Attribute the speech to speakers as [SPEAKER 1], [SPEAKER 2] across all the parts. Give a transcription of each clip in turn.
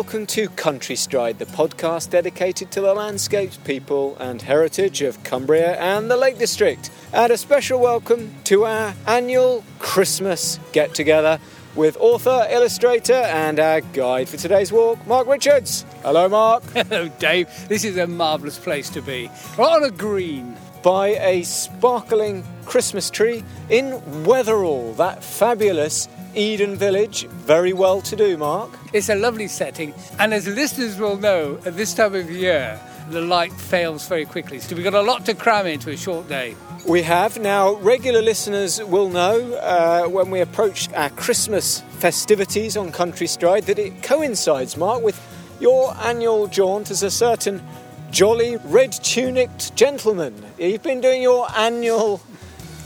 [SPEAKER 1] Welcome to Country Stride, the podcast dedicated to the landscapes, people, and heritage of Cumbria and the Lake District. And a special welcome to our annual Christmas get together with author, illustrator, and our guide for today's walk, Mark Richards. Hello, Mark.
[SPEAKER 2] Hello, Dave. This is a marvellous place to be. We're on a green.
[SPEAKER 1] By a sparkling Christmas tree in Wetheral, that fabulous Eden Village. Very well to do, Mark.
[SPEAKER 2] It's a lovely setting, and as listeners will know, at this time of year, the light fails very quickly. So we've got a lot to cram into a short day.
[SPEAKER 1] We have. Now, regular listeners will know uh, when we approach our Christmas festivities on Country Stride that it coincides, Mark, with your annual jaunt as a certain jolly red tunicked gentleman. You've been doing your annual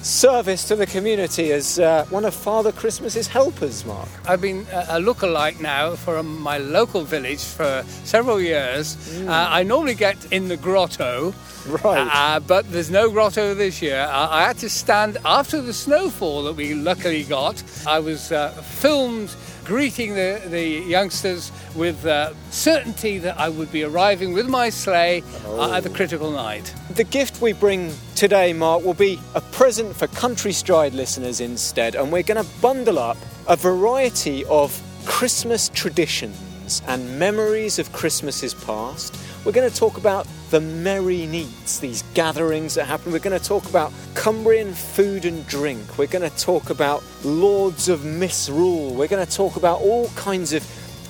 [SPEAKER 1] service to the community as uh, one of Father Christmas's helpers, Mark?
[SPEAKER 2] I've been a look-alike now for my local village for several years. Mm. Uh, I normally get in the grotto.
[SPEAKER 1] Right. Uh,
[SPEAKER 2] but there's no grotto this year. I had to stand after the snowfall that we luckily got. I was uh, filmed greeting the, the youngsters with uh, certainty that I would be arriving with my sleigh oh. at the critical night.
[SPEAKER 1] The gift we bring today, Mark, will be a present for Country Stride listeners instead, and we're going to bundle up a variety of Christmas traditions and memories of Christmases past we're going to talk about the merry neats, these gatherings that happen. We're going to talk about Cumbrian food and drink. We're going to talk about lords of misrule. We're going to talk about all kinds of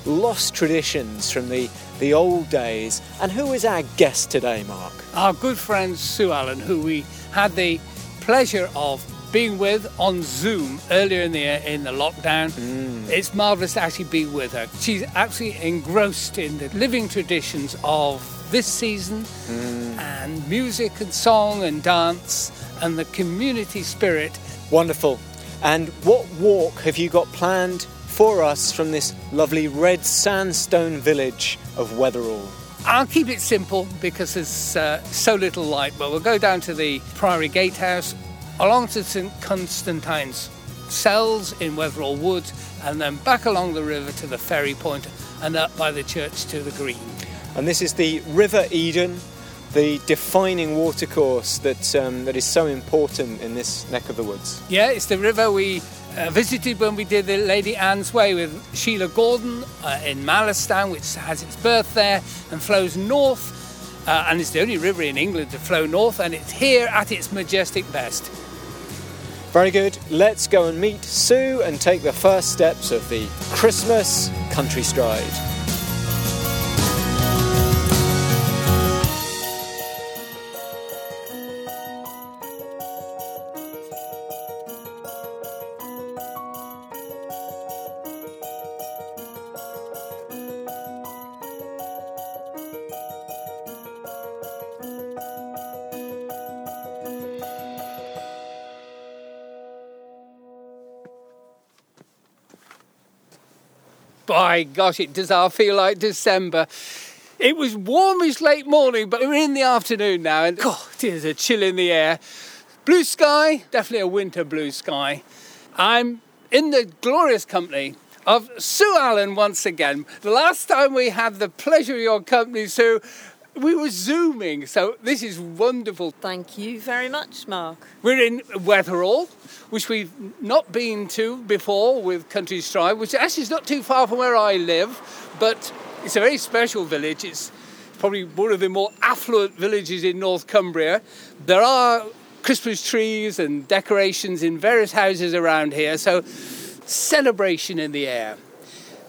[SPEAKER 1] lost traditions from the, the old days. And who is our guest today, Mark?
[SPEAKER 2] Our good friend Sue Allen, who we had the pleasure of being with on Zoom earlier in the in the lockdown. Mm. It's marvelous to actually be with her. She's absolutely engrossed in the living traditions of this season mm. and music and song and dance and the community spirit.
[SPEAKER 1] Wonderful. And what walk have you got planned for us from this lovely red sandstone village of Wetheral?
[SPEAKER 2] I'll keep it simple because there's uh, so little light, but we'll go down to the Priory Gatehouse, along to St Constantine's cells in Wetheral Woods, and then back along the river to the ferry point and up by the church to the green.
[SPEAKER 1] And this is the River Eden, the defining watercourse that, um, that is so important in this neck of the woods.
[SPEAKER 2] Yeah, it's the river we uh, visited when we did the Lady Anne's Way with Sheila Gordon uh, in Mallerstang, which has its birth there and flows north. Uh, and it's the only river in England to flow north, and it's here at its majestic best.
[SPEAKER 1] Very good. Let's go and meet Sue and take the first steps of the Christmas country stride.
[SPEAKER 2] By gosh, it does all feel like December. It was warmish late morning, but we're in the afternoon now, and God, there's a chill in the air. Blue sky, definitely a winter blue sky. I'm in the glorious company of Sue Allen once again. The last time we had the pleasure of your company, Sue, we were zooming, so this is wonderful.
[SPEAKER 3] Thank you very much, Mark.
[SPEAKER 2] We're in Wetheral, which we've not been to before with Country Stride, which actually is not too far from where I live, but it's a very special village. It's probably one of the more affluent villages in North Cumbria. There are Christmas trees and decorations in various houses around here, so celebration in the air.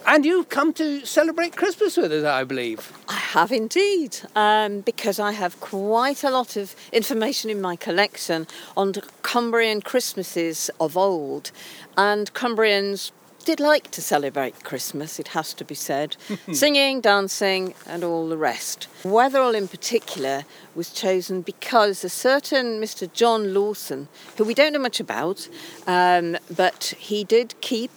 [SPEAKER 2] And you've come to celebrate Christmas with us, I believe.
[SPEAKER 3] Have indeed, um, because I have quite a lot of information in my collection on Cumbrian Christmases of old. And Cumbrians did like to celebrate Christmas, it has to be said. Singing, dancing, and all the rest. Wetheral, in particular, was chosen because a certain Mr. John Lawson, who we don't know much about, um, but he did keep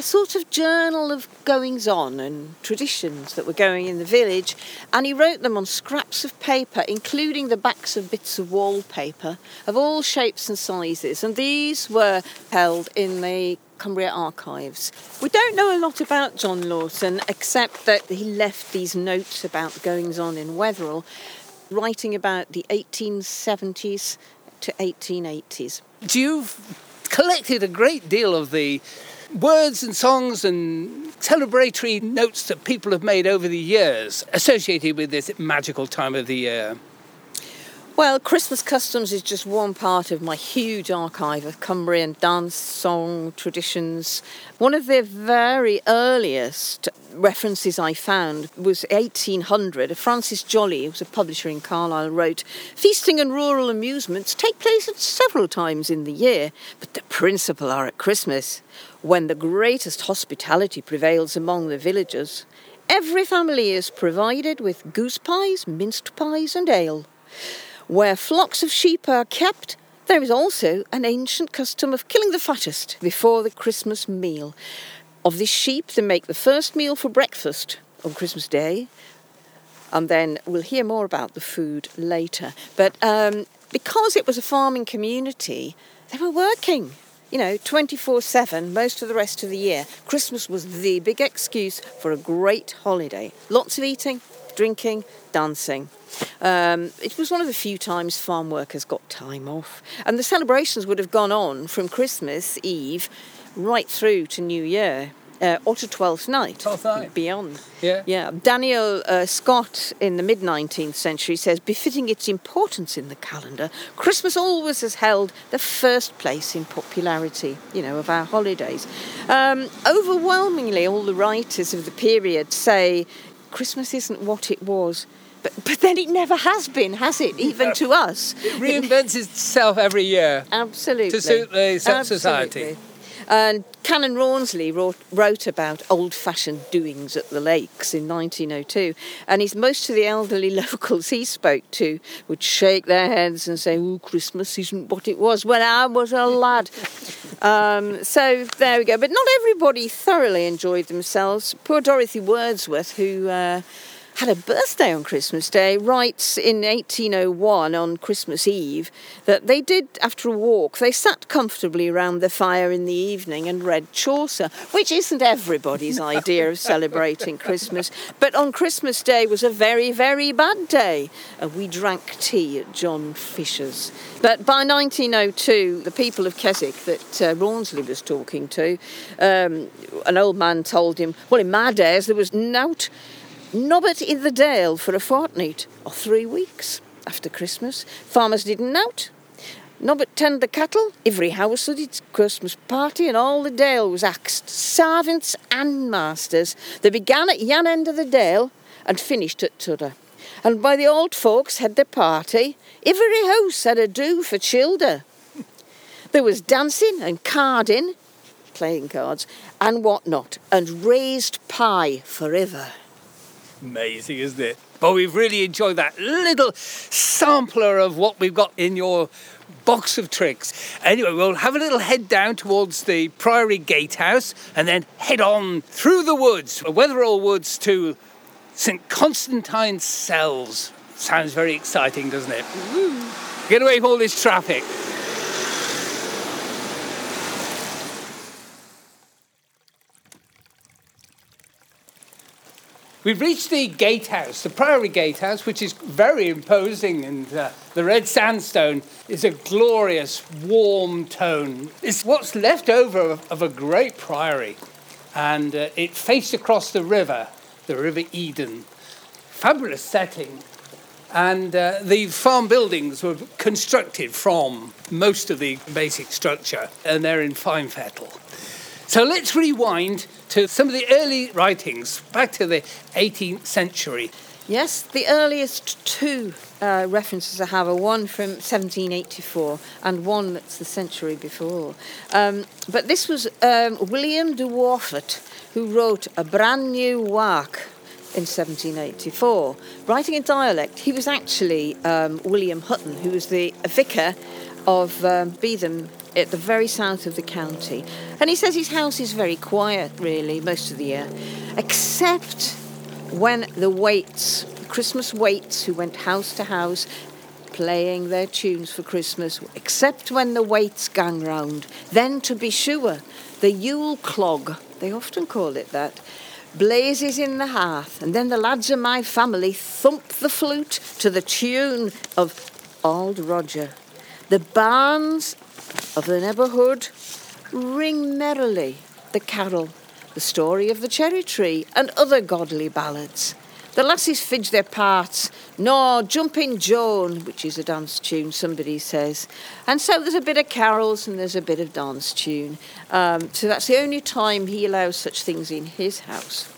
[SPEAKER 3] a sort of journal of goings on and traditions that were going in the village, and he wrote them on scraps of paper, including the backs of bits of wallpaper of all shapes and sizes. And these were held in the Cumbria Archives. We don't know a lot about John Lawson except that he left these notes about goings on in Wetheral, writing about the 1870s to 1880s.
[SPEAKER 2] Do You've collected a great deal of the words and songs and celebratory notes that people have made over the years associated with this magical time of the year.
[SPEAKER 3] Well, Christmas customs is just one part of my huge archive of Cumbrian dance, song, traditions. One of the very earliest references I found was 1800. Francis Jollie, who was a publisher in Carlisle, wrote Feasting and rural amusements take place at several times in the year, but the principal are at Christmas, when the greatest hospitality prevails among the villagers. Every family is provided with goose pies, minced pies, and ale. Where flocks of sheep are kept, there is also an ancient custom of killing the fattest before the Christmas meal. Of this sheep, they make the first meal for breakfast on Christmas Day, and then we'll hear more about the food later. But um, because it was a farming community, they were working. You know, 24 7 most of the rest of the year. Christmas was the big excuse for a great holiday. Lots of eating, drinking, dancing. Um, it was one of the few times farm workers got time off. And the celebrations would have gone on from Christmas Eve right through to New Year. Uh, or to Twelfth Night,
[SPEAKER 2] 12th night.
[SPEAKER 3] beyond.
[SPEAKER 2] Yeah.
[SPEAKER 3] Yeah. Daniel uh, Scott in the mid 19th century says, befitting its importance in the calendar, Christmas always has held the first place in popularity, you know, of our holidays. Um, overwhelmingly, all the writers of the period say Christmas isn't what it was. But, but then it never has been, has it? Even to us.
[SPEAKER 2] It reinvents itself every year.
[SPEAKER 3] Absolutely.
[SPEAKER 2] To suit the so- society.
[SPEAKER 3] Absolutely. And Canon Rawnsley wrote, wrote about old fashioned doings at the lakes in 1902. And he's, most of the elderly locals he spoke to would shake their heads and say, Oh, Christmas isn't what it was when I was a lad. um, so there we go. But not everybody thoroughly enjoyed themselves. Poor Dorothy Wordsworth, who. Uh, had a birthday on Christmas Day, writes in 1801 on Christmas Eve that they did, after a walk, they sat comfortably around the fire in the evening and read Chaucer, which isn't everybody's idea of celebrating Christmas. But on Christmas Day was a very, very bad day, and we drank tea at John Fisher's. But by 1902, the people of Keswick that uh, Rawnsley was talking to, um, an old man told him, Well, in my days there was nout Nobbut in the Dale for a fortnight or three weeks after Christmas. Farmers didn't out. Nobbut tend the cattle. Every house had its Christmas party and all the Dale was axed. Servants and masters. They began at yon end of the Dale and finished at t'other. And by the old folks had their party, every house had a do for childer. There was dancing and carding, playing cards, and what not, and raised pie forever.
[SPEAKER 2] Amazing, isn't it? But we've really enjoyed that little sampler of what we've got in your box of tricks. Anyway, we'll have a little head down towards the Priory Gatehouse and then head on through the woods, Wetheral Woods to St Constantine's Cells. Sounds very exciting, doesn't it? Get away from all this traffic. We've reached the gatehouse, the Priory Gatehouse, which is very imposing, and uh, the red sandstone is a glorious, warm tone. It's what's left over of, a great priory, and uh, it faced across the river, the River Eden. Fabulous setting, and uh, the farm buildings were constructed from most of the basic structure, and they're in fine fettle. So let's rewind to some of the early writings, back to the 18th century.
[SPEAKER 3] Yes, the earliest two uh, references I have are one from 1784 and one that's the century before. Um, but this was um, William de Worfat who wrote a brand new work in 1784, writing in dialect. He was actually um, William Hutton, who was the vicar of um, Beetham at the very south of the county. And he says his house is very quiet, really, most of the year, except when the waits, Christmas waits, who went house to house, playing their tunes for Christmas, except when the waits gang round. Then, to be sure, the Yule clog, they often call it that, blazes in the hearth, and then the lads of my family thump the flute to the tune of Old Roger. The barns of the neighbourhood ring merrily the carol, the story of the cherry tree, and other godly ballads. The lassies fidge their parts. No, Jumping Joan, which is a dance tune, somebody says. And so there's a bit of carols and there's a bit of dance tune. Um, so that's the only time he allows such things in his house.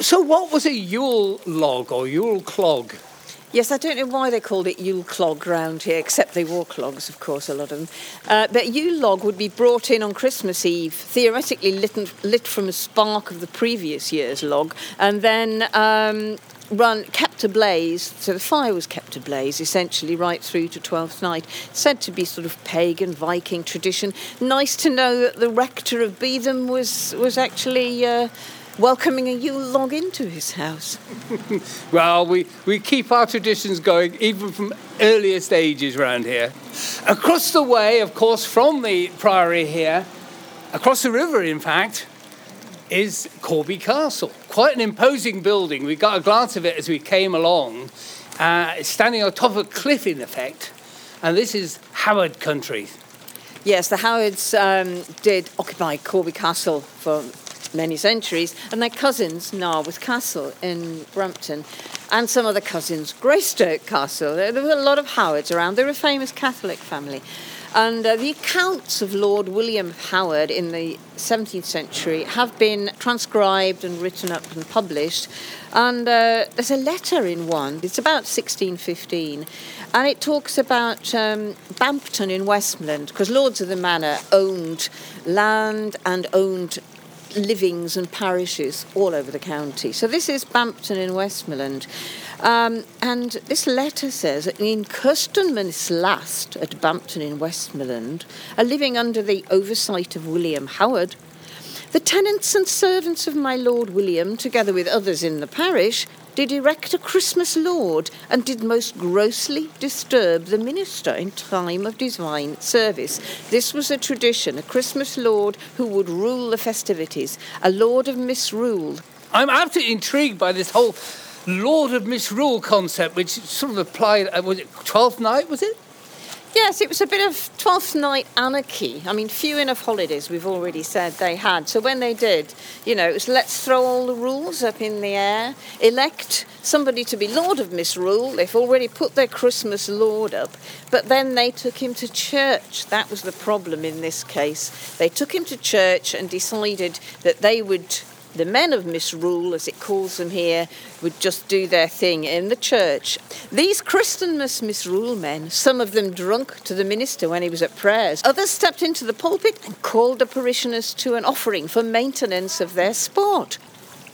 [SPEAKER 2] So, what was a Yule log or Yule clog?
[SPEAKER 3] Yes, I don't know why they called it Yule clog round here, except they wore clogs, of course, a lot of them. Uh, but Yule log would be brought in on Christmas Eve, theoretically lit, lit from a spark of the previous year's log, and then um, run kept ablaze. So the fire was kept ablaze essentially right through to Twelfth Night. Said to be sort of pagan Viking tradition. Nice to know that the rector of Beetham was was actually. Uh, welcoming a Yule log into his house.
[SPEAKER 2] well, we, we keep our traditions going even from earliest ages around here. Across the way, of course, from the priory here, across the river, in fact, is Corby Castle. Quite an imposing building. We got a glance of it as we came along. Uh, it's standing on top of a cliff, in effect. And this is Howard country.
[SPEAKER 3] Yes, the Howards um, did occupy Corby Castle for many centuries, and their cousins, Naworth Castle in Brampton, and some other cousins, Greystoke Castle. There were a lot of Howards around. They're a famous Catholic family. And uh, the accounts of Lord William Howard in the 17th century have been transcribed and written up and published. And uh, there's a letter in one, it's about 1615, and it talks about um, Bampton in Westmorland, because Lords of the Manor owned land and owned livings and parishes all over the county. So this is Bampton in Westmorland. Um, and this letter says that in Kirstenman's last at Bampton in Westmorland, are living under the oversight of William Howard. The tenants and servants of my Lord William, together with others in the parish, did erect a Christmas Lord and did most grossly disturb the minister in time of divine service. This was a tradition, a Christmas Lord who would rule the festivities, a Lord of misrule.
[SPEAKER 2] I'm absolutely intrigued by this whole Lord of Misrule concept, which sort of applied, uh, was it Twelfth Night, was it?
[SPEAKER 3] Yes, it was a bit of Twelfth Night anarchy. I mean, few enough holidays, we've already said they had. So when they did, you know, it was let's throw all the rules up in the air, elect somebody to be Lord of Misrule. They've already put their Christmas Lord up, but then they took him to church. That was the problem in this case. They took him to church and decided that they would the men of misrule, as it calls them here, would just do their thing in the church. These Christmas misrule men, some of them drunk to the minister when he was at prayers, others stepped into the pulpit and called the parishioners to an offering for maintenance of their sport.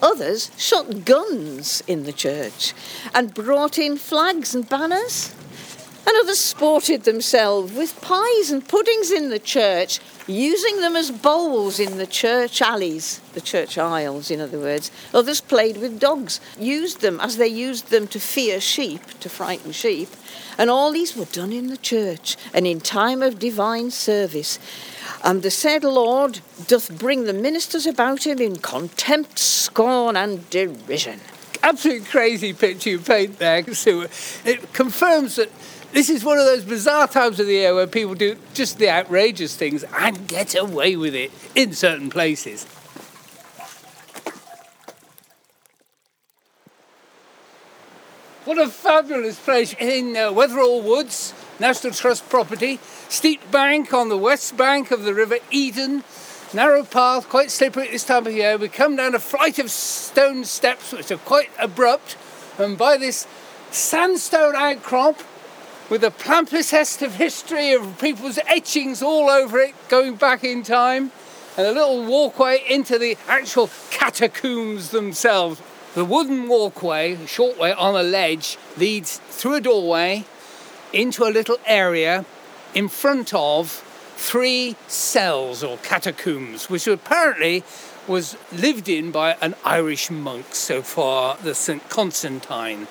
[SPEAKER 3] Others shot guns in the church and brought in flags and banners. And others sported themselves with pies and puddings in the church, using them as bowls in the church alleys, the church aisles, in other words. Others played with dogs, used them as they used them to fear sheep, to frighten sheep. And all these were done in the church and in time of divine service. And the said Lord doth bring the ministers about him in contempt, scorn, and derision.
[SPEAKER 2] Absolutely crazy picture you paint there, Sue. It confirms that this is one of those bizarre times of the year where people do just the outrageous things and get away with it in certain places. What a fabulous place in uh, Wetheral Woods, National Trust property. Steep bank on the west bank of the River Eden. Narrow path, quite slippery at this time of year. We come down a flight of stone steps which are quite abrupt, and by this sandstone outcrop with a palimpsest of history of people's etchings all over it going back in time, and a little walkway into the actual catacombs themselves. The wooden walkway, a short way on a ledge, leads through a doorway into a little area in front of three cells or catacombs, which apparently was lived in by an Irish monk so far, the St. Constantine.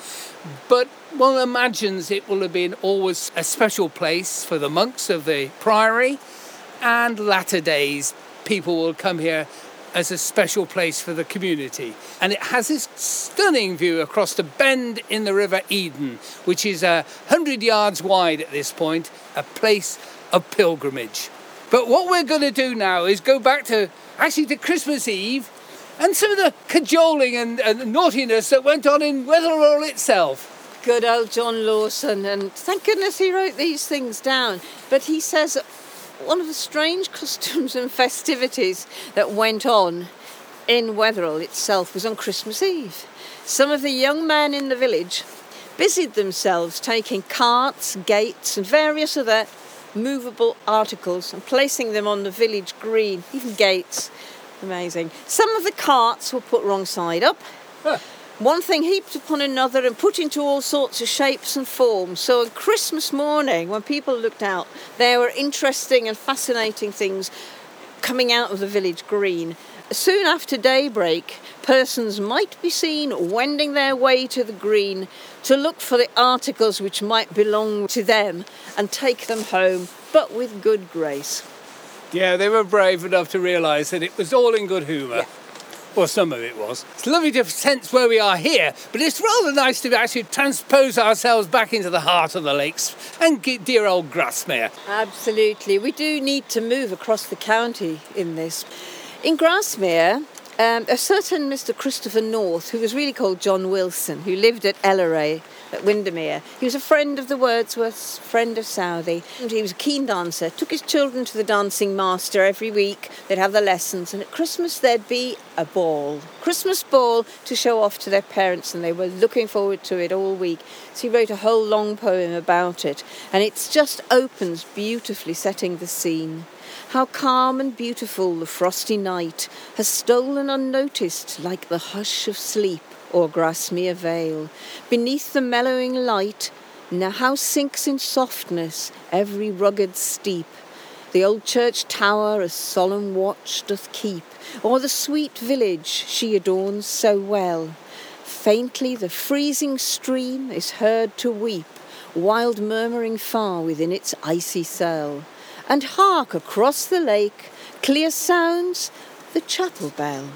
[SPEAKER 2] But one imagines it will have been always a special place for the monks of the priory, and latter days people will come here as a special place for the community. And it has this stunning view across the bend in the River Eden, which is a hundred yards wide at this point, a place of pilgrimage. But what we're going to do now is go back to actually to Christmas Eve and some of the cajoling and, and naughtiness that went on in Wetheral itself.
[SPEAKER 3] Good old John Lawson, and thank goodness he wrote these things down. But he says one of the strange customs and festivities that went on in Wetheral itself was on Christmas Eve. Some of the young men in the village busied themselves taking carts, gates, and various other movable articles and placing them on the village green, even gates. Amazing. Some of the carts were put wrong side up. Huh one thing heaped upon another and put into all sorts of shapes and forms. So on Christmas morning, when people looked out, there were interesting and fascinating things coming out of the village green. Soon after daybreak, persons might be seen wending their way to the green to look for the articles which might belong to them and take them home, but with good grace.
[SPEAKER 2] Yeah, they were brave enough to realise that it was all in good humour. Yeah. Well, some of it was. It's lovely to sense where we are here, but it's rather nice to actually transpose ourselves back into the heart of the lakes and get dear old Grasmere.
[SPEAKER 3] Absolutely. We do need to move across the county in this. In Grasmere, um, a certain Mr. Christopher North, who was really called John Wilson, who lived at Elleray at Windermere. He was a friend of the Wordsworths, friend of Southey, and he was a keen dancer. Took his children to the dancing master every week. They'd have the lessons, and at Christmas there'd be a ball, Christmas ball to show off to their parents, and they were looking forward to it all week. So he wrote a whole long poem about it, and it just opens beautifully, setting the scene. How calm and beautiful the frosty night has stolen unnoticed like the hush of sleep o'er Grasmere Vale. Beneath the mellowing light, now how sinks in softness every rugged steep. The old church tower a solemn watch doth keep, or the sweet village she adorns so well. Faintly the freezing stream is heard to weep, wild murmuring far within its icy cell and hark across the lake, clear sounds the chapel bell.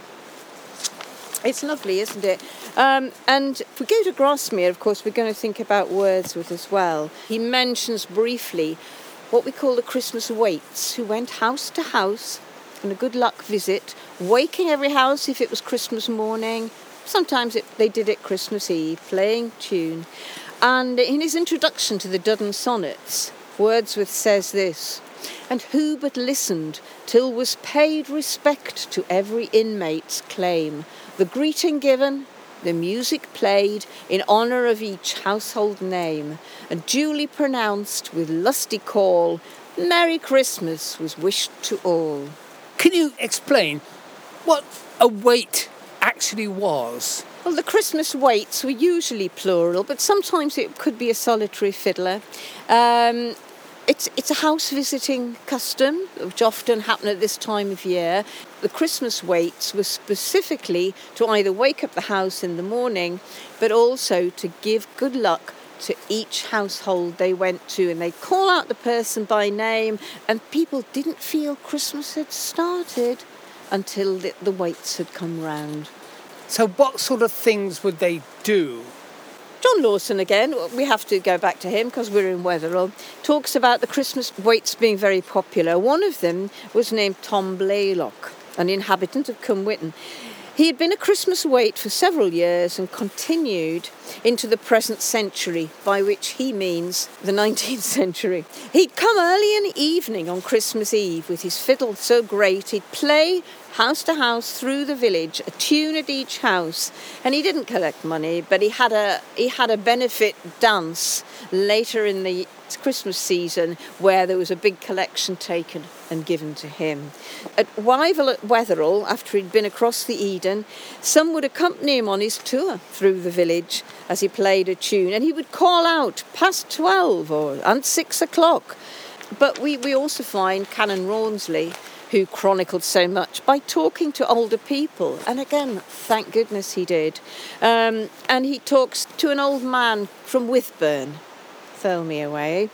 [SPEAKER 3] It's lovely, isn't it? Um, and if we go to Grasmere, of course, we're going to think about Wordsworth as well. He mentions briefly what we call the Christmas waits, who went house to house on a good luck visit, waking every house if it was Christmas morning. Sometimes it, they did it Christmas Eve, playing tune. And in his introduction to the Duddon Sonnets, Wordsworth says this and who but listened till was paid respect to every inmate's claim, the greeting given, the music played in honour of each household name, and duly pronounced with lusty call, Merry Christmas was wished to all.
[SPEAKER 2] Can you explain what a wait actually was?
[SPEAKER 3] Well, the Christmas waits were usually plural, but sometimes it could be a solitary fiddler. Um, it's, it's a house visiting custom, which often happen at this time of year. The Christmas waits were specifically to either wake up the house in the morning, but also to give good luck to each household they went to, and they'd call out the person by name, and people didn't feel Christmas had started until the, the waits had come round.
[SPEAKER 2] So, what sort of things would they do
[SPEAKER 3] John Lawson again, we have to go back to him because we're in Wetheral, talks about the Christmas waits being very popular. One of them was named Tom Blaylock, an inhabitant of Cumwhitton. He had been a Christmas wait for several years and continued into the present century, by which he means the 19th century. He'd come early in the evening on Christmas Eve with his fiddle so great he'd play house to house through the village, a tune at each house, and he didn't collect money, but he had a he had a benefit dance later in the Christmas season where there was a big collection taken and given to him. At Wyval at Wetheral, after he'd been across the Eden, some would accompany him on his tour through the village as he played a tune, and he would call out past twelve or and six o'clock. But we, we also find Canon Rawnsley who chronicled so much by talking to older people. And again, thank goodness he did. Um, and he talks to an old man from Wythburn, throw me away.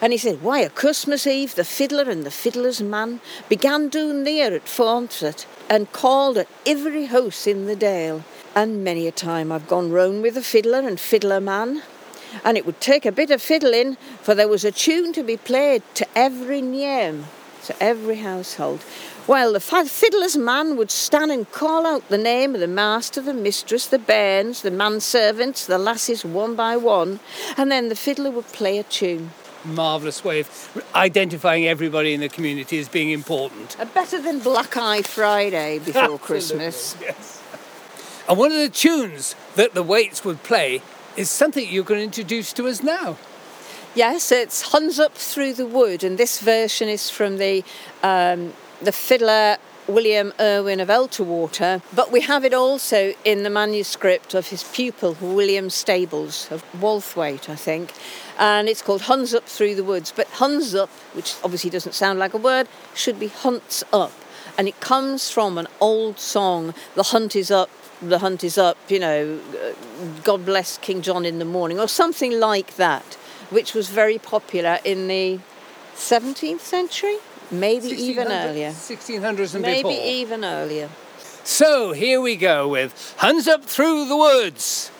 [SPEAKER 3] And he said, Why, a Christmas Eve, the fiddler and the fiddler's man began down near at Fauncet and called at every house in the dale. And many a time I've gone round with the fiddler and fiddler man, and it would take a bit of fiddling, for there was a tune to be played to every name, to every household. Well, the fiddler's man would stand and call out the name of the master, the mistress, the bairns, the manservants, the lasses one by one, and then the fiddler would play a tune.
[SPEAKER 2] Marvellous way of identifying everybody in the community as being important.
[SPEAKER 3] Uh, better than Black Eye Friday before Christmas.
[SPEAKER 2] Yes. And one of the tunes that the Waits would play is something you're going to introduce to us now.
[SPEAKER 3] Yes, it's Huns Up Through the Wood, and this version is from the um, the fiddler William Irwin of Elterwater, but we have it also in the manuscript of his pupil William Stables of Walthwaite, I think, and it's called Huns Up Through the Woods. But Huns Up, which obviously doesn't sound like a word, should be Hunts Up, and it comes from an old song, The Hunt is Up, the hunt is up, you know, uh, God bless King John in the morning, or something like that, which was very popular in the 17th century, maybe even earlier.
[SPEAKER 2] 1600s and
[SPEAKER 3] maybe
[SPEAKER 2] before.
[SPEAKER 3] even earlier.
[SPEAKER 2] So here we go with Huns Up Through the Woods.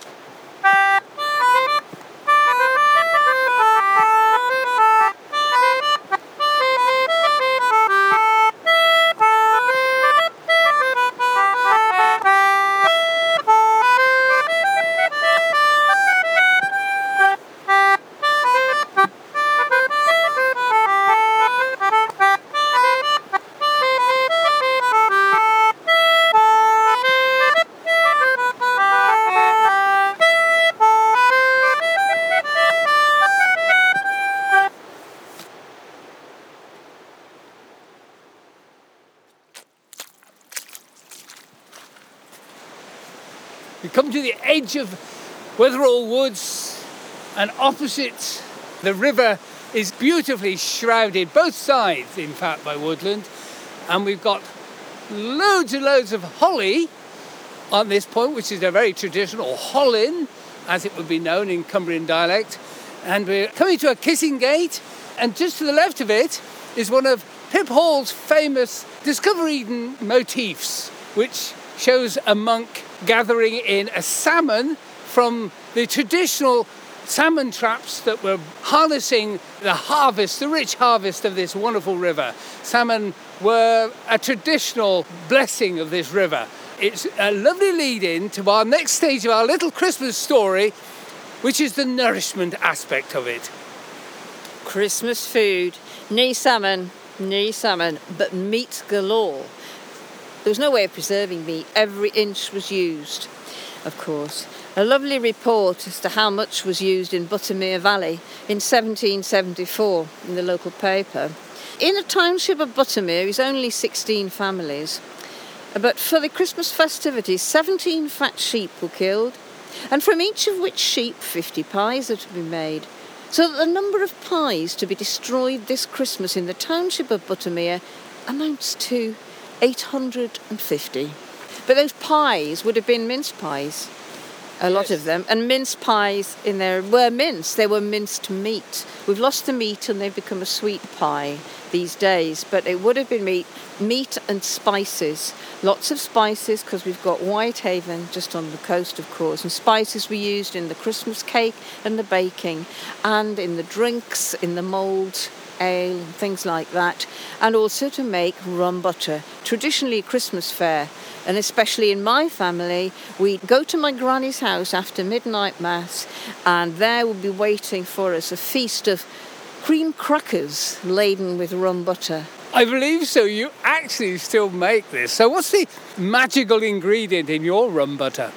[SPEAKER 2] Edge of Wetheral Woods, and opposite the river is beautifully shrouded, both sides, in fact, by woodland. And we've got loads and loads of holly on this point, which is a very traditional hollin, as it would be known in Cumbrian dialect. And we're coming to a kissing gate, and just to the left of it is one of Pip Hall's famous Discover Eden motifs, which shows a monk gathering in a salmon from the traditional salmon traps that were harnessing the harvest, the rich harvest of this wonderful river. Salmon were a traditional blessing of this river. It's a lovely lead in to our next stage of our little Christmas story, which is the nourishment aspect of it.
[SPEAKER 3] Christmas food, knee salmon, knee salmon, but meat galore. There was no way of preserving meat. Every inch was used, of course. A lovely report as to how much was used in Buttermere Valley in 1774 in the local paper. In the township of Buttermere is only 16 families, but for the Christmas festivities, 17 fat sheep were killed, and from each of which sheep 50 pies are to be made. So that the number of pies to be destroyed this Christmas in the township of Buttermere amounts to 850. But those pies would have been mince pies, a lot
[SPEAKER 2] Yes.
[SPEAKER 3] of them, and mince pies in there were minced. They were minced meat. We've lost the meat and they've become a sweet pie these days, but it would have been meat, meat and spices. Lots of spices because we've got Whitehaven just on the coast, of course, and spices were used in the Christmas cake and the baking, and in the drinks, in the mould ale and things like that, and also to make rum butter, traditionally Christmas fare. And especially in my family, we'd go to my granny's house after midnight mass, and there will be waiting for us a feast of cream crackers laden with rum butter.
[SPEAKER 2] I believe so. You actually still make this. So, what's the magical ingredient in your rum butter?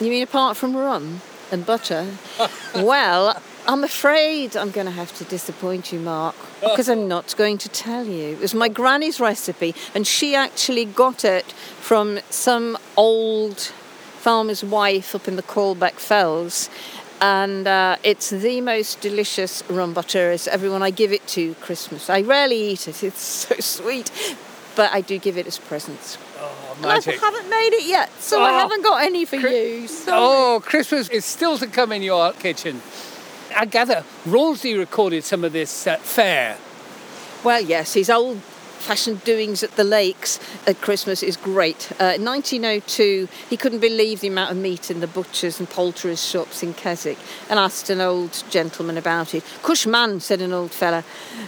[SPEAKER 3] You mean apart from rum and butter? well, I'm afraid I'm going to have to disappoint you, Mark, because I'm not going to tell you. It was my granny's recipe, and she actually got it from some old farmer's wife up in the Caldbeck Fells. And uh, it's the most delicious rum butter as everyone I give it to Christmas. I rarely eat it, it's so sweet. but I do give it as presents.
[SPEAKER 2] Oh,
[SPEAKER 3] I haven't made it yet, so I
[SPEAKER 2] Oh.
[SPEAKER 3] haven't got any for you. Sorry.
[SPEAKER 2] Oh, Christmas is still to come in your kitchen. I gather Rawnsley recorded some of this uh, fair.
[SPEAKER 3] Well, yes, his old fashioned doings at the lakes at Christmas is great. Uh, in 1902, he couldn't believe the amount of meat in the butchers and poulterers' shops in Keswick and asked an old gentleman about it. Cush man, said an old fella,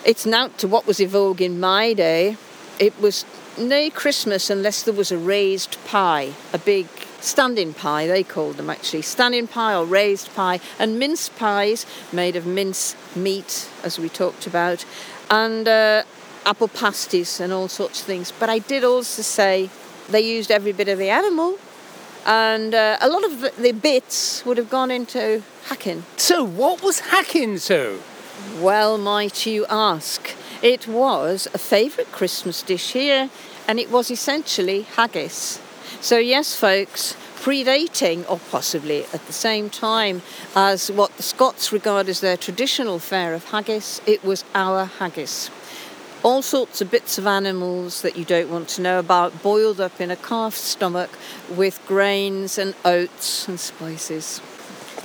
[SPEAKER 3] it's nought to what was in vogue in my day. It was no Christmas unless there was a raised pie, a big standing pie, they called them actually. Standing pie or raised pie, and mince pies made of mince meat, as we talked about, and uh, apple pasties and all sorts of things. But I did also say they used every bit of the animal, and uh, a lot of the, the bits would have gone into hacking.
[SPEAKER 2] So, what was hacking so?
[SPEAKER 3] Well, might you ask? It was a favourite Christmas dish here, and it was essentially haggis. So, yes, folks, predating or possibly at the same time as what the Scots regard as their traditional fare of haggis, it was our haggis. All sorts of bits of animals that you don't want to know about, boiled up in a calf's stomach with grains and oats and spices.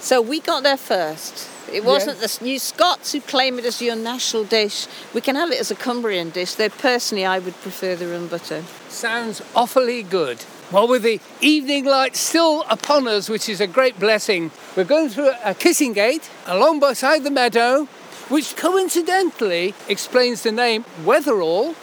[SPEAKER 3] So we got there first. It wasn't the you Scots who claim it as your national dish. We can have it as a Cumbrian dish, though personally I would prefer the rum butter.
[SPEAKER 2] Sounds awfully good. Well, with the evening light still upon us, which is a great blessing, we're going through a kissing gate along beside the meadow, which coincidentally explains the name Wetheral.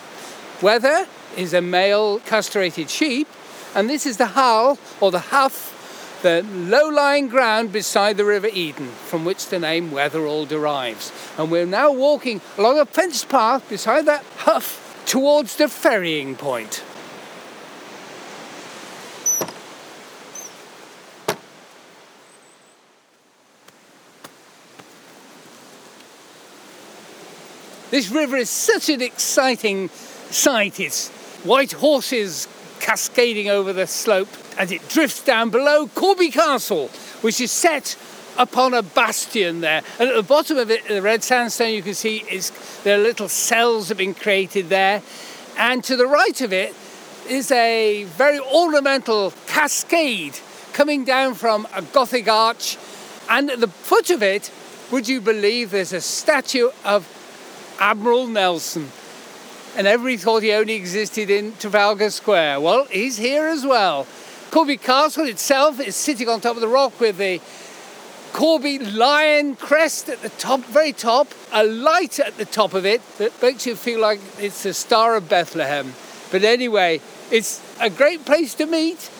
[SPEAKER 2] Wether is a male castrated sheep, and this is the hull or the huff, the low-lying ground beside the River Eden, from which the name Wetheral derives. And we're now walking along a fenced path beside that huff towards the ferrying point. This river is such an exciting sight. It's white horses cascading over the slope as it drifts down below Corby Castle, which is set upon a bastion there. And at the bottom of it, the red sandstone you can see is there are little cells have been created there. And to the right of it is a very ornamental cascade coming down from a Gothic arch. And at the foot of it, would you believe there's a statue of Admiral Nelson. And everybody thought he only existed in Trafalgar Square. Well, he's here as well. Corby Castle itself is sitting on top of the rock with the Corby lion crest at the top, very top, a light at the top of it that makes you feel like it's the Star of Bethlehem. But anyway, it's a great place to meet.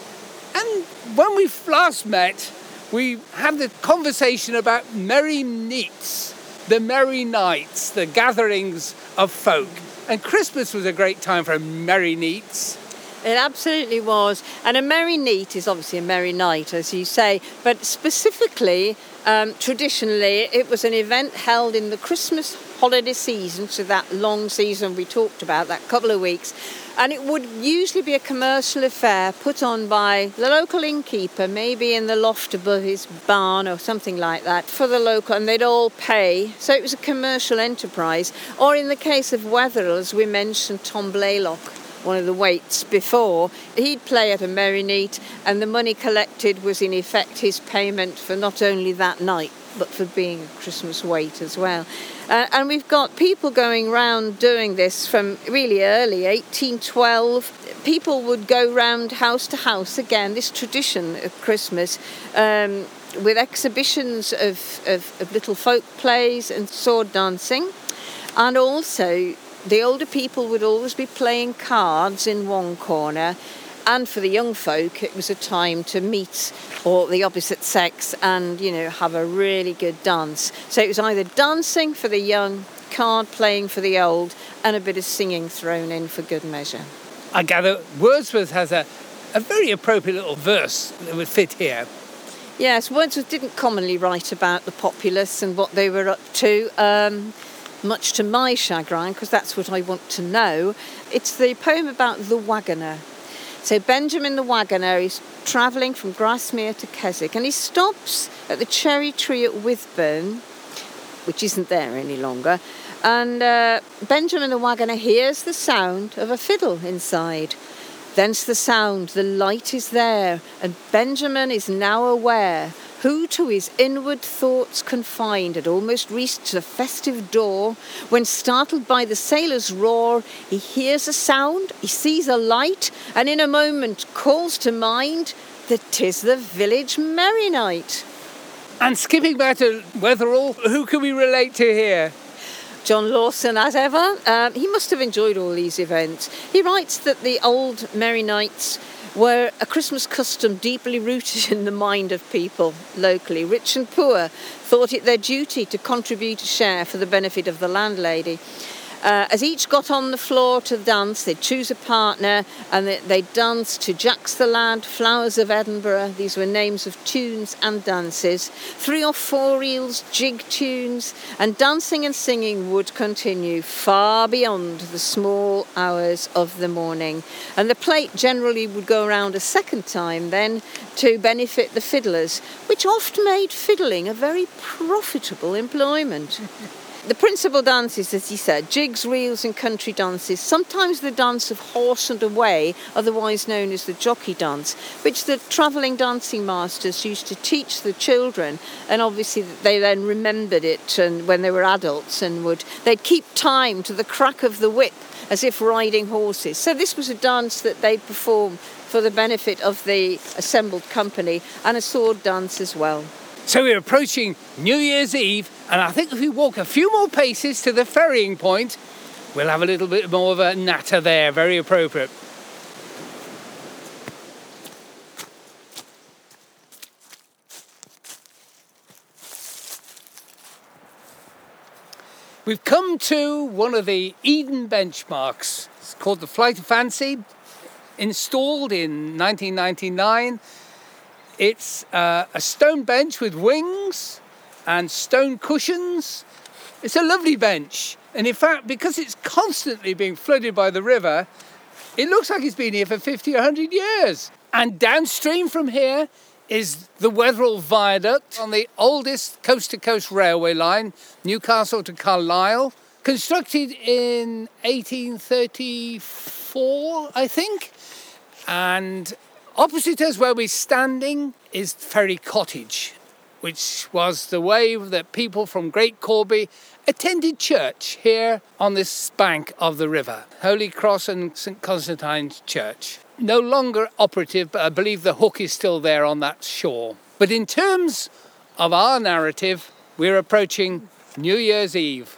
[SPEAKER 2] And when we last met, we had the conversation about merry neats, the merry nights, the gatherings of folk. And Christmas was a great time for merry neats.
[SPEAKER 3] It absolutely was. And a merry neat is obviously a merry night, as you say, but specifically, um, traditionally, it was an event held in the Christmas holiday season, so that long season we talked about, that couple of weeks. And it would usually be a commercial affair put on by the local innkeeper, maybe in the loft above his barn or something like that, for the local, and they'd all pay. So it was a commercial enterprise. Or in the case of Wetheral, as we mentioned, Tom Blaylock, one of the waits before, he'd play at a merry neat, and the money collected was in effect his payment for not only that night, but for being a Christmas wait as well. Uh, and we've got people going round doing this from really early, 1812. People would go round house to house again, this tradition of Christmas. Um, with exhibitions of, of, of little folk plays and sword dancing, and also the older people would always be playing cards in one corner, and for the young folk, it was a time to meet or the opposite sex and you know have a really good dance. So it was either dancing for the young, card playing for the old, and a bit of singing thrown in for good measure.
[SPEAKER 2] I gather Wordsworth has a, a very appropriate little verse that would fit here.
[SPEAKER 3] Yes, Wordsworth didn't commonly write about the populace and what they were up to. Um, much to my chagrin, because that's what I want to know. It's the poem about the wagoner. So Benjamin the wagoner is travelling from Grasmere to Keswick and he stops at the cherry tree at Wythburn, which isn't there any longer, And uh, Benjamin the wagoner hears the sound of a fiddle inside. Thence the sound, the light is there, and Benjamin is now aware who to his inward thoughts confined had almost reached the festive door, when startled by the sailor's roar, he hears a sound, he sees a light, and in a moment calls to mind that 'tis the village merry night.
[SPEAKER 2] And skipping back to Wetheral, who can we relate to here?
[SPEAKER 3] John Lawson, as ever, uh, he must have enjoyed all these events. He writes that the old merry nights were a Christmas custom deeply rooted in the mind of people locally. Rich and poor thought it their duty to contribute a share for the benefit of the landlady. Uh, as each got on the floor to dance, they'd choose a partner and they, they'd dance to Jack's the Lad, Flowers of Edinburgh. These were names of tunes and dances. Three or four reels, jig tunes, and dancing and singing would continue far beyond the small hours of the morning. And the plate generally would go around a second time then to benefit the fiddlers, which oft made fiddling a very profitable employment. The principal dances, as he said, jigs, reels, and country dances. Sometimes the dance of horse and away, otherwise known as the jockey dance, which the travelling dancing masters used to teach the children, and obviously they then remembered it and when they were adults and would they'd keep time to the crack of the whip as if riding horses. So this was a dance that they'd perform for the benefit of the assembled company and a sword dance as well.
[SPEAKER 2] So we're approaching New Year's Eve, and I think if we walk a few more paces to the ferrying point, we'll have a little bit more of a natter there. Very appropriate. We've come to one of the Eden benchmarks. It's called the Flight of Fancy, installed in 1999. It's uh, a stone bench with wings and stone cushions. It's a lovely bench. And in fact, because it's constantly being flooded by the river, it looks like it's been here for 50 or 100 years. And downstream from here is the Wetheral Viaduct on the oldest coast to coast railway line, Newcastle to Carlisle, constructed in 1834, I think. And opposite us, where we're standing, is Ferry Cottage, which was the way that people from Great Corby attended church here on this bank of the river, Holy Cross and St Constantine's Church no longer operative, but I believe the hook is still there on that shore. But in terms of our narrative, we're approaching New Year's Eve.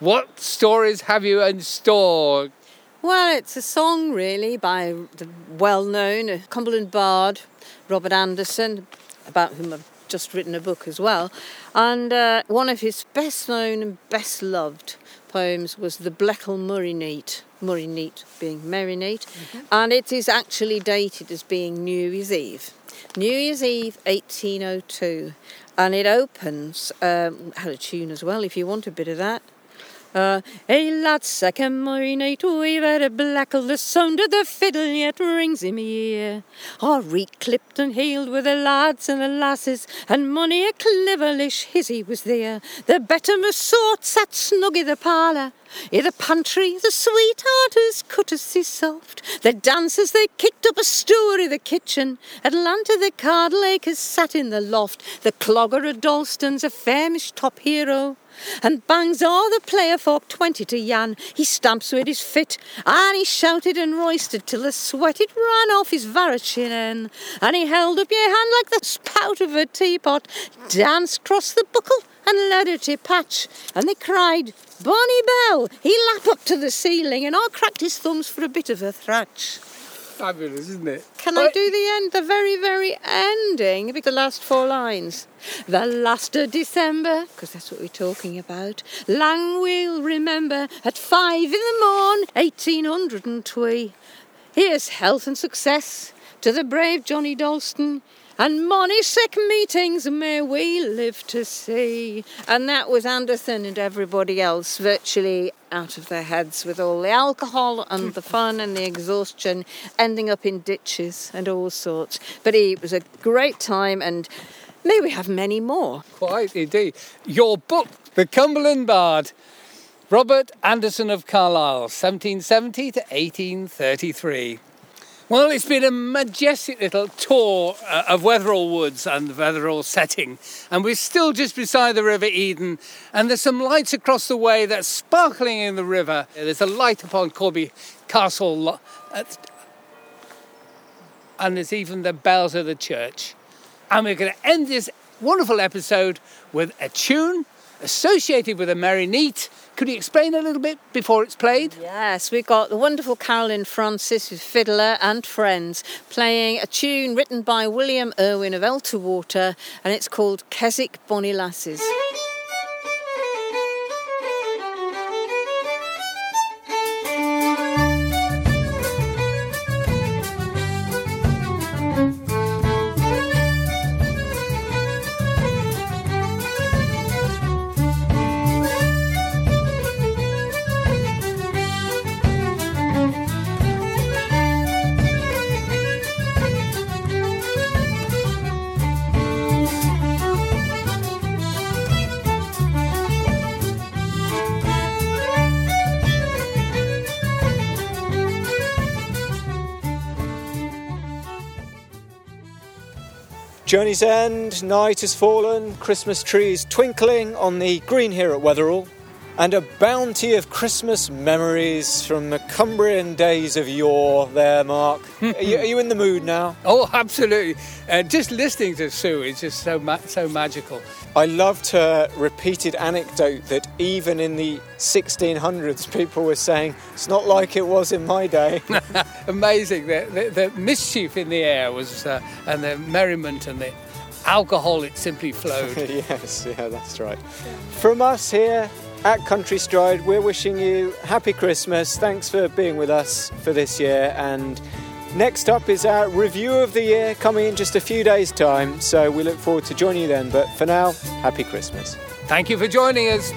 [SPEAKER 2] What stories have you in store?
[SPEAKER 3] Well, it's a song really by the well known Cumberland bard Robert Anderson, about whom I've just written a book as well. And uh, one of his best known and best loved poems was The Bleckle Murray Neat. Murray Neat being Merry Neat, mm-hmm. and it is actually dated as being New Year's Eve. New Year's Eve 1802, and it opens, um, had a tune as well if you want a bit of that. Hey lads, second morning night we've had a blackle, the sound of the fiddle yet rings in me ear. All re-clipped and hailed with the lads and the lasses, and money a cleverlish hizzy was there. The bettermost sort sat snug i' the parlour, I' the pantry, the sweethearters courtesy soft. The dancers, they kicked up a story i' the kitchen. Atlanta, the card lakers sat in the loft. The clogger of Dalston's a famish top hero. And bangs all the player folk twenty to Jan. He stamps with his fit, and he shouted and roisted till the sweat it ran off his varichin. And he held up your hand like the spout of a teapot, danced cross the buckle and led her to patch. And they cried, Bonnie Bell! He lapped up to the ceiling and all cracked his thumbs for a bit of a thratch.
[SPEAKER 2] Fabulous, isn't it?
[SPEAKER 3] Can but I do the end, the very, very ending? The last four lines. The last of December, because that's what we're talking about. Lang we'll remember at five in the morn, 1802. Here's health and success to the brave Johnny Dalston and money sick meetings may we live to see. And that was Anderson and everybody else virtually out of their heads with all the alcohol and the fun and the exhaustion, ending up in ditches and all sorts. But it was a great time and may we have many more.
[SPEAKER 2] Quite indeed. Your book, The Cumberland Bard, Robert Anderson of Carlisle, 1770 to 1833. Well, it's been a majestic little tour uh, of Wetheral Woods and the Wetheral setting, and we're still just beside the River Eden. And there's some lights across the way that's sparkling in the river. There's a light upon Corby Castle, and there's even the bells of the church. And we're going to end this wonderful episode with a tune associated with a merry neat could you explain a little bit before it's played?
[SPEAKER 3] Yes, we've got the wonderful Carolyn Francis with fiddler and friends playing a tune written by William Irwin of Elterwater and it's called Keswick Bonny Lasses.
[SPEAKER 1] Journey's end, night has fallen, Christmas trees twinkling on the green here at Wetheral, and a bounty of Christmas memories from the Cumbrian days of yore there, Mark. are, you, are, you, in the mood now?
[SPEAKER 2] Oh, absolutely. Uh, just listening to Sue is just so, ma- so magical.
[SPEAKER 1] I loved her repeated anecdote that even in the 1600s, people were saying, it's not like it was in my day.
[SPEAKER 2] Amazing. The, the, the, mischief in the air was, uh, and the merriment and the alcohol, it simply flowed.
[SPEAKER 1] yes, yeah, that's right. From us here at Country Stride, we're wishing you happy Christmas. Thanks for being with us for this year and Next up is our review of the year coming in just a few days' time, so we look forward to joining you then. But for now, happy Christmas.
[SPEAKER 2] Thank you for joining us.